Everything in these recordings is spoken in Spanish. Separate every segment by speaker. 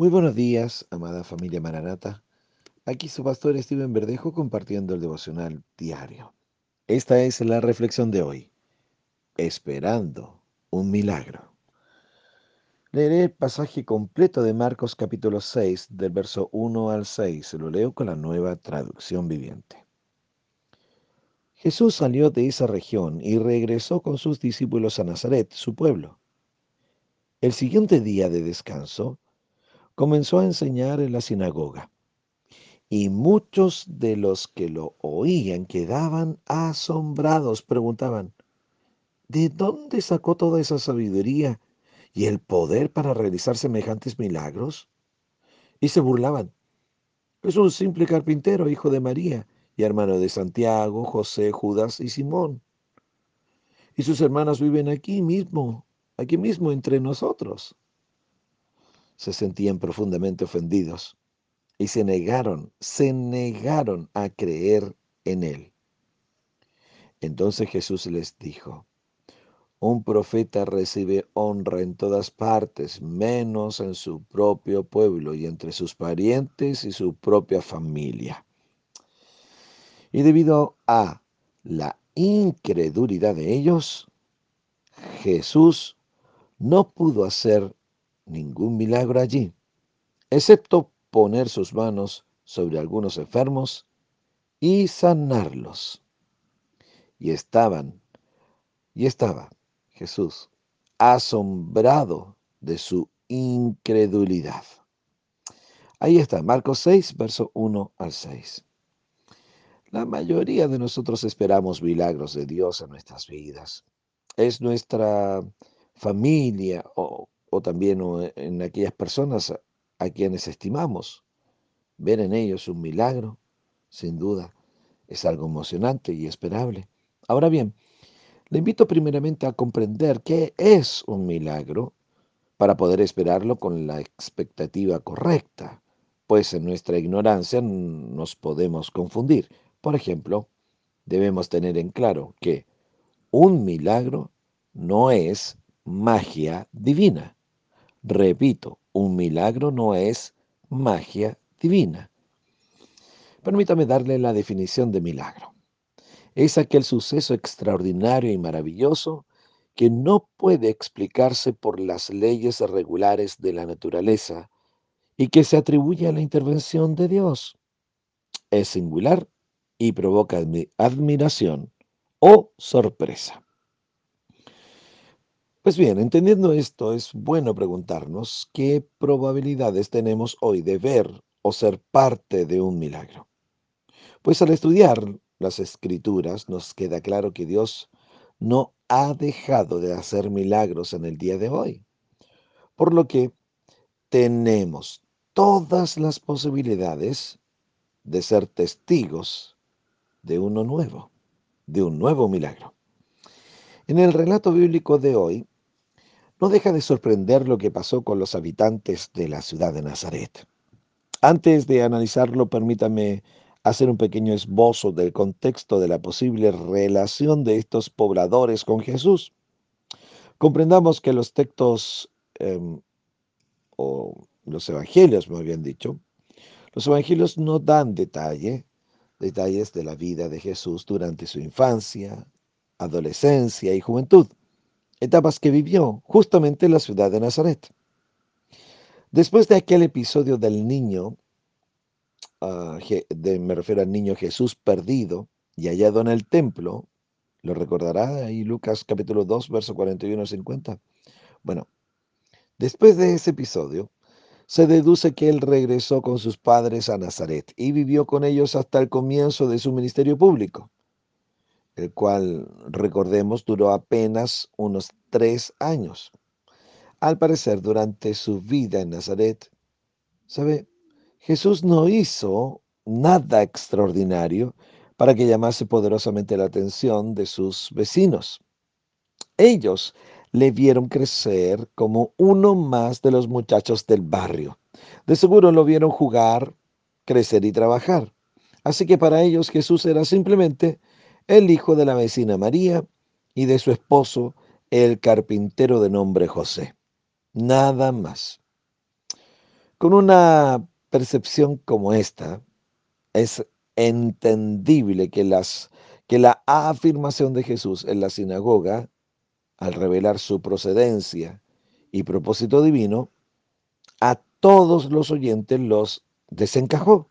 Speaker 1: Muy buenos días, amada familia Maranata. Aquí su pastor Steven Verdejo compartiendo el devocional diario. Esta es la reflexión de hoy. Esperando un milagro. Leeré el pasaje completo de Marcos capítulo 6 del verso 1 al 6. Lo leo con la nueva traducción viviente. Jesús salió de esa región y regresó con sus discípulos a Nazaret, su pueblo. El siguiente día de descanso, comenzó a enseñar en la sinagoga. Y muchos de los que lo oían quedaban asombrados, preguntaban, ¿de dónde sacó toda esa sabiduría y el poder para realizar semejantes milagros? Y se burlaban. Es un simple carpintero, hijo de María, y hermano de Santiago, José, Judas y Simón. Y sus hermanas viven aquí mismo, aquí mismo entre nosotros se sentían profundamente ofendidos y se negaron, se negaron a creer en él. Entonces Jesús les dijo, un profeta recibe honra en todas partes, menos en su propio pueblo y entre sus parientes y su propia familia. Y debido a la incredulidad de ellos, Jesús no pudo hacer ningún milagro allí, excepto poner sus manos sobre algunos enfermos y sanarlos. Y estaban, y estaba Jesús asombrado de su incredulidad. Ahí está, Marcos 6, verso 1 al 6. La mayoría de nosotros esperamos milagros de Dios en nuestras vidas. Es nuestra familia o o también en aquellas personas a, quienes estimamos. Ver en ellos un milagro, sin duda, es algo emocionante y esperable. Ahora bien, le invito primeramente a comprender qué es un milagro para poder esperarlo con la expectativa correcta, pues en nuestra ignorancia nos podemos confundir. Por ejemplo, debemos tener en claro que un milagro no es magia divina. Repito, un milagro no es magia divina. Permítame darle la definición de milagro. Es aquel suceso extraordinario y maravilloso que no puede explicarse por las leyes regulares de la naturaleza y que se atribuye a la intervención de Dios. Es singular y provoca admiración o sorpresa. Pues bien, entendiendo esto, es bueno preguntarnos qué probabilidades tenemos hoy de ver o ser parte de un milagro. Pues al estudiar las escrituras nos queda claro que Dios no ha dejado de hacer milagros en el día de hoy. Por lo que tenemos todas las posibilidades de ser testigos de uno nuevo, de un nuevo milagro. En el relato bíblico de hoy no deja de sorprender lo que pasó con los habitantes de la ciudad de Nazaret. Antes de analizarlo, permítame hacer un pequeño esbozo del contexto de la posible relación de estos pobladores con Jesús. Comprendamos que los textos em, o los evangelios, me habían dicho, los evangelios no dan detalle, detalles de la vida de Jesús durante su infancia, adolescencia y juventud etapas que vivió justamente en la ciudad de Nazaret. Después de aquel episodio del niño, ah, me refiero al niño Jesús perdido y hallado en el templo, lo recordará ahí Lucas capítulo 2, verso 41 50. Bueno, después de ese episodio, se deduce que él regresó con sus padres a Nazaret y vivió con ellos hasta el comienzo de su ministerio público el cual, recordemos, duró apenas unos tres años. Al parecer, durante su vida en Nazaret, ¿sabe? Jesús no hizo nada extraordinario para que llamase poderosamente la atención de sus vecinos. Ellos le vieron crecer como uno más de los muchachos del barrio. De seguro lo vieron jugar, crecer y trabajar. Así que para ellos Jesús era simplemente el hijo de la vecina María y de su esposo, el carpintero de nombre José. Nada más. Con una percepción como esta, es entendible que, las, que la afirmación de Jesús en la sinagoga, al revelar su procedencia y propósito divino, a todos los oyentes los desencajó.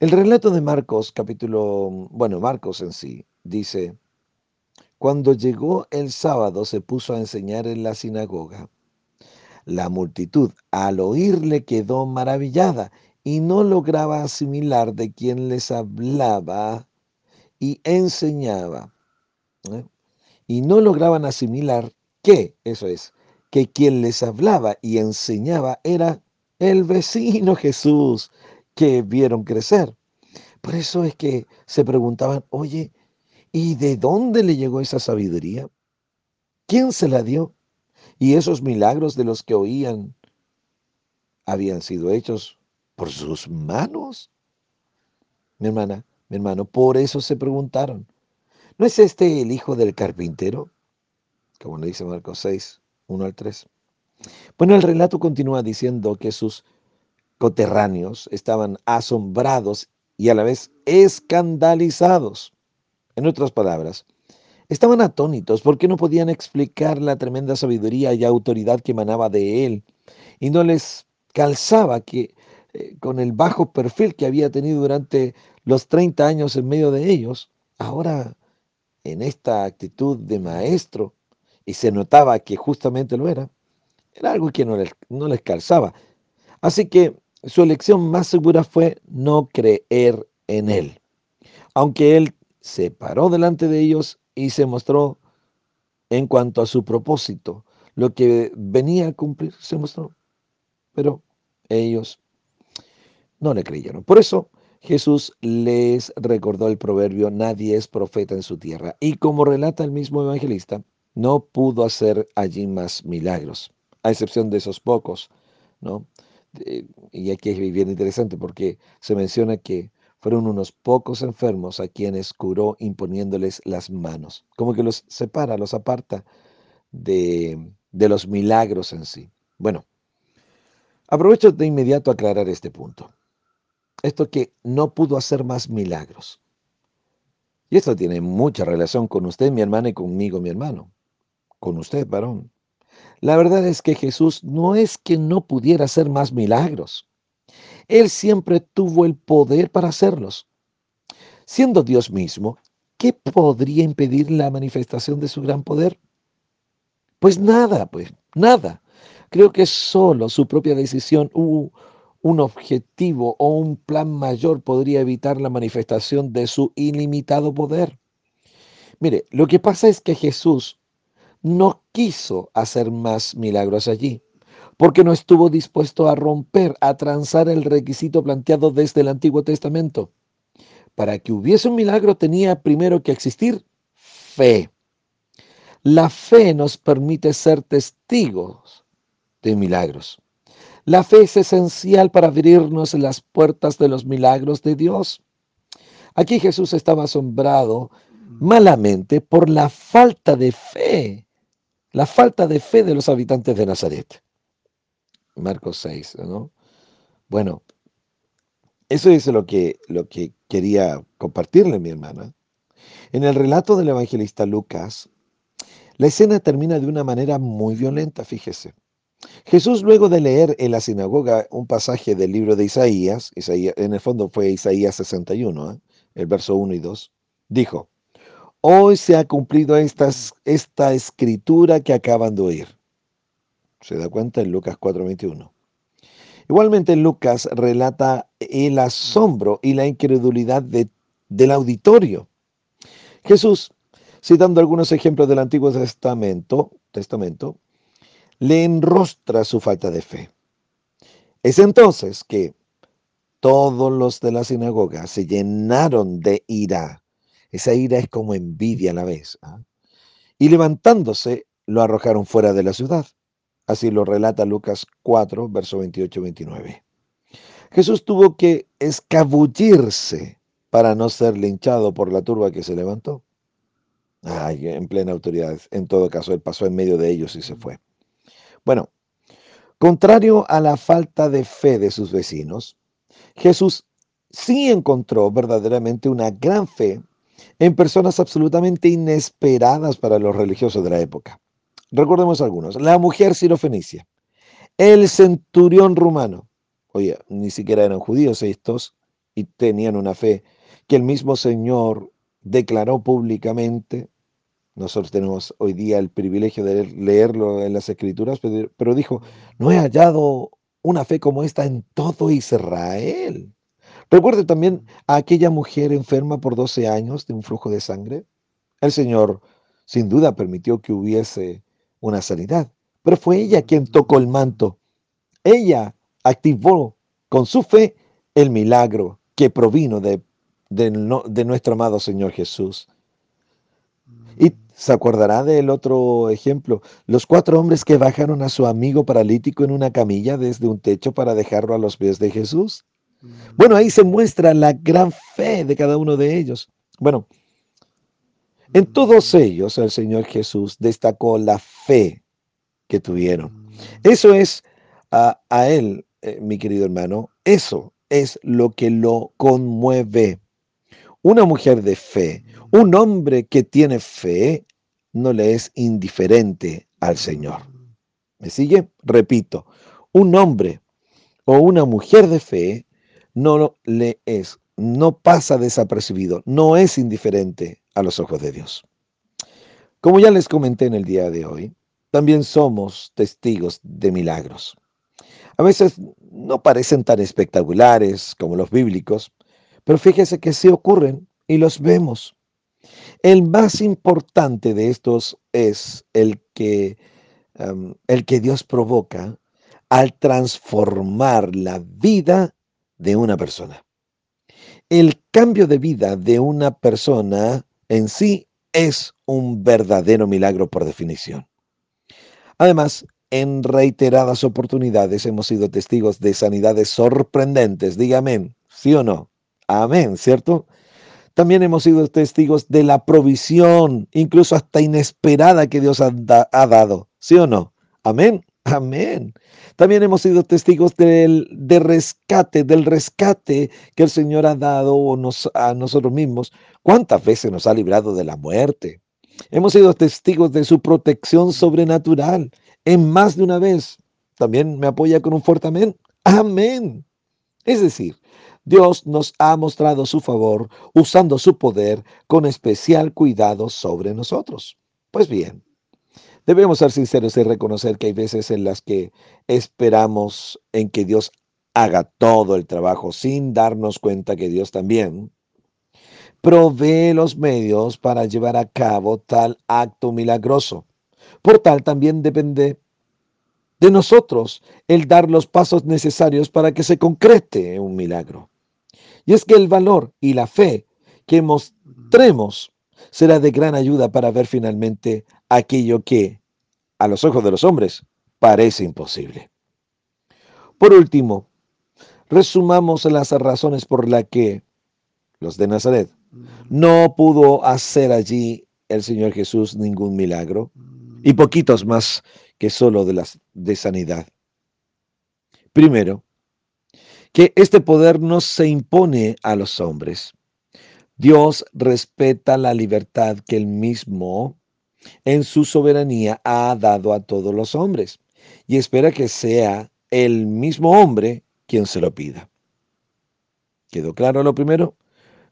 Speaker 1: El relato de Marcos, capítulo, bueno, Marcos en sí, dice, cuando llegó el sábado se puso a enseñar en la sinagoga. La multitud al oírle quedó maravillada y no lograba asimilar de quién les hablaba y enseñaba. ¿eh? Y no lograban asimilar que, eso es, que quien les hablaba y enseñaba era el vecino Jesús que vieron crecer. Por eso es que se preguntaban, oye, ¿y de dónde le llegó esa sabiduría? ¿Quién se la dio? Y esos milagros de los que oían habían sido hechos por sus manos. Mi hermana, mi hermano, por eso se preguntaron, ¿no es este el hijo del carpintero? Como le dice Marcos 6, 1 al 3. Bueno, el relato continúa diciendo que sus coterráneos estaban asombrados y a la vez escandalizados. En otras palabras, estaban atónitos porque no podían explicar la tremenda sabiduría y autoridad que emanaba de él y no les calzaba que eh, con el bajo perfil que había tenido durante los 30 años en medio de ellos, ahora en esta actitud de maestro, y se notaba que justamente lo era, era algo que no les, no les calzaba. Así que su elección más segura fue no creer en él. Aunque él se paró delante de ellos y se mostró en cuanto a su propósito, lo que venía a cumplir, se mostró. Pero ellos no le creyeron. Por eso Jesús les recordó el proverbio, nadie es profeta en su tierra. Y como relata el mismo evangelista, no pudo hacer allí más milagros, a excepción de esos pocos, ¿no? Y aquí es bien interesante porque se menciona que fueron unos pocos enfermos a quienes curó imponiéndoles las manos, como que los separa, los aparta de, de los milagros en sí. Bueno, aprovecho de inmediato aclarar este punto. Esto que no pudo hacer más milagros. Y esto tiene mucha relación con usted, mi hermana, y conmigo, mi hermano. Con usted, varón. La verdad es que Jesús no es que no pudiera hacer más milagros. Él siempre tuvo el poder para hacerlos. Siendo Dios mismo, ¿qué podría impedir la manifestación de su gran poder? Pues nada, pues nada. Creo que solo su propia decisión u un objetivo o un plan mayor podría evitar la manifestación de su ilimitado poder. Mire, lo que pasa es que Jesús no quiso hacer más milagros allí, porque no estuvo dispuesto a romper, a transar el requisito planteado desde el Antiguo Testamento. Para que hubiese un milagro tenía primero que existir fe. La fe nos permite ser testigos de milagros. La fe es esencial para abrirnos las puertas de los milagros de Dios. Aquí Jesús estaba asombrado malamente por la falta de fe la falta de fe de los habitantes de Nazaret. Marcos 6, ¿no? Bueno, eso es lo que, lo que quería compartirle, mi hermana. En el relato del evangelista Lucas, la escena termina de una manera muy violenta, fíjese. Jesús, luego de leer en la sinagoga un pasaje del libro de Isaías, Isaías en el fondo fue Isaías 61, ¿eh? el verso 1 y 2, dijo, Hoy se ha cumplido esta, escritura que acaban de oír. ¿Se da cuenta en Lucas 4:21? Igualmente Lucas relata el asombro y la incredulidad del auditorio. Jesús, citando algunos ejemplos del Antiguo Testamento, Testamento, le enrostra su falta de fe. Es entonces que todos los de la sinagoga se llenaron de ira esa ira es como envidia a la vez. ¿ah? Y levantándose, lo arrojaron fuera de la ciudad. Así lo relata Lucas 4, verso 28-29. Jesús tuvo que escabullirse para no ser linchado por la turba que se levantó. en plena autoridad. En todo caso, él pasó en medio de ellos y se fue. Bueno, Contrario a la falta de fe de sus vecinos, Jesús sí encontró verdaderamente una gran fe en personas absolutamente inesperadas para los religiosos de la época. Recordemos algunos. La mujer sirofenicia, el centurión rumano. Oye, ni siquiera eran judíos estos y tenían una fe que el mismo Señor declaró públicamente. Nosotros tenemos hoy día el privilegio de leerlo en las escrituras, pero dijo, no he hallado una fe como esta en todo Israel. Recuerde también a aquella mujer enferma por 12 años de un flujo de sangre. El Señor sin duda permitió que hubiese una sanidad, pero fue ella quien tocó el manto. Ella activó con su fe el milagro que provino de, de, nuestro amado Señor Jesús. Y se acordará del otro ejemplo, los cuatro hombres que bajaron a su amigo paralítico en una camilla desde un techo para dejarlo a los pies de Jesús. Bueno, ahí se muestra la gran fe de cada uno de ellos. Bueno, en todos ellos el Señor Jesús destacó la fe que tuvieron. Eso es a, Él, eh, mi querido hermano, eso es lo que lo conmueve. Una mujer de fe, un hombre que tiene fe, no le es indiferente al Señor. ¿Me sigue? Repito, un hombre o una mujer de fe no le es, no pasa desapercibido, no es indiferente a los ojos de Dios. Como ya les comenté en el día de hoy, también somos testigos de milagros. A veces no parecen tan espectaculares como los bíblicos, pero fíjese que sí ocurren y los vemos. El más importante de estos es el que, el que Dios provoca al transformar la vida de una persona. El cambio de vida de una persona en sí es un verdadero milagro por definición. Además, en reiteradas oportunidades hemos sido testigos de sanidades sorprendentes. Dígame, ¿sí o no? Amén, ¿cierto? También hemos sido testigos de la provisión, incluso hasta inesperada que Dios ha, ha dado. ¿Sí o no? Amén. Amén. También hemos sido testigos del, de rescate, del rescate que el Señor ha dado a nosotros mismos. ¿Cuántas veces nos ha librado de la muerte? Hemos sido testigos de su protección sobrenatural en más de una vez. También me apoya con un fuerte amén. Amén. Es decir, Dios nos ha mostrado su favor usando su poder con especial cuidado sobre nosotros. Pues bien, Debemos ser sinceros y reconocer que hay veces en las que esperamos en que Dios haga todo el trabajo sin darnos cuenta que Dios también provee los medios para llevar a cabo tal acto milagroso. Por tal, también depende de nosotros el dar los pasos necesarios para que se concrete un milagro. Y es que el valor y la fe que mostremos será de gran ayuda para ver finalmente aquello que, a los ojos de los hombres, parece imposible. Por último, resumamos las razones por las que los de Nazaret no pudo hacer allí el Señor Jesús ningún milagro y poquitos más que solo de, las, de sanidad. Primero, que este poder no se impone a los hombres. Dios respeta la libertad que él mismo en su soberanía ha dado a todos los hombres y espera que sea el mismo hombre quien se lo pida. ¿Quedó claro lo primero?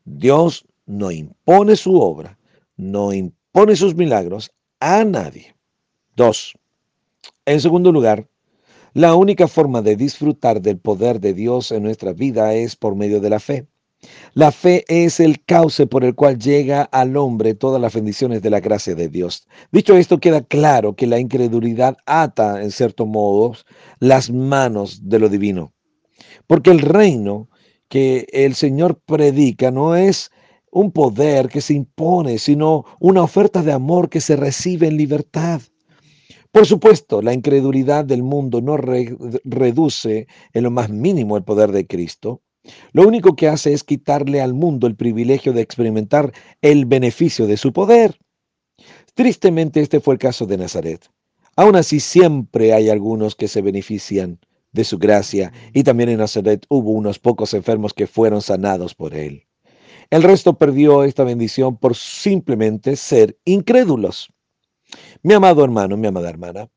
Speaker 1: Dios no impone su obra, no impone sus milagros a nadie. Dos, en segundo lugar, la única forma de disfrutar del poder de Dios en nuestra vida es por medio de la fe. La fe es el cauce por el cual llega al hombre todas las bendiciones de la gracia de Dios. Dicho esto, queda claro que la incredulidad ata, en cierto modo, las manos de lo divino. Porque el reino que el Señor predica no es un poder que se impone, sino una oferta de amor que se recibe en libertad. Por supuesto, la incredulidad del mundo no reduce en lo más mínimo el poder de Cristo, lo único que hace es quitarle al mundo el privilegio de experimentar el beneficio de su poder. Tristemente este fue el caso de Nazaret. Aún así, siempre hay algunos que se benefician de su gracia y también en Nazaret hubo unos pocos enfermos que fueron sanados por él. El resto perdió esta bendición por simplemente ser incrédulos. Mi amado hermano, mi amada hermana,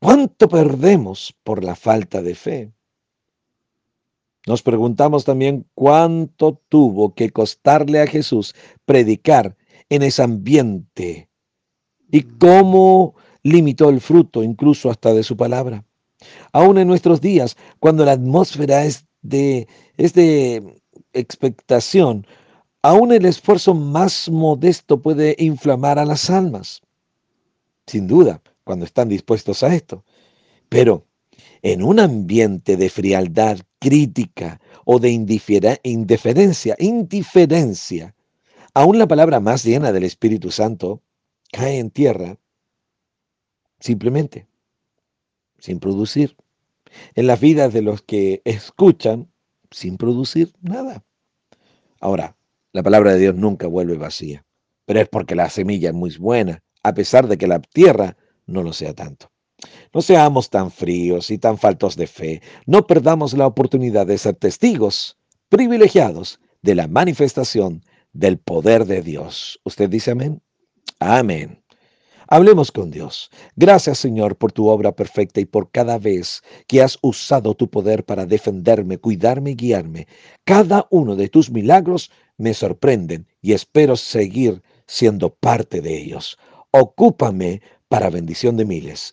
Speaker 1: ¿cuánto perdemos por la falta de fe? Nos preguntamos también cuánto tuvo que costarle a Jesús predicar en ese ambiente y cómo limitó el fruto incluso hasta de su palabra. Aún en nuestros días, cuando la atmósfera es de, es de expectación, aún el esfuerzo más modesto puede inflamar a las almas. Sin duda, cuando están dispuestos a esto. Pero en un ambiente de frialdad crítica o de indiferencia, indiferencia, aún la palabra más llena del Espíritu Santo cae en tierra simplemente, sin producir. En las vidas de los que escuchan, sin producir nada. Ahora, la palabra de Dios nunca vuelve vacía, pero es porque la semilla es muy buena, a pesar de que la tierra no lo sea tanto. No seamos tan fríos y tan faltos de fe. No perdamos la oportunidad de ser testigos privilegiados de la manifestación del poder de Dios. ¿Usted dice amén? Amén. Hablemos con Dios. Gracias Señor por tu obra perfecta y por cada vez que has usado tu poder para defenderme, cuidarme y guiarme. Cada uno de tus milagros me sorprenden y espero seguir siendo parte de ellos. Ocúpame para bendición de miles.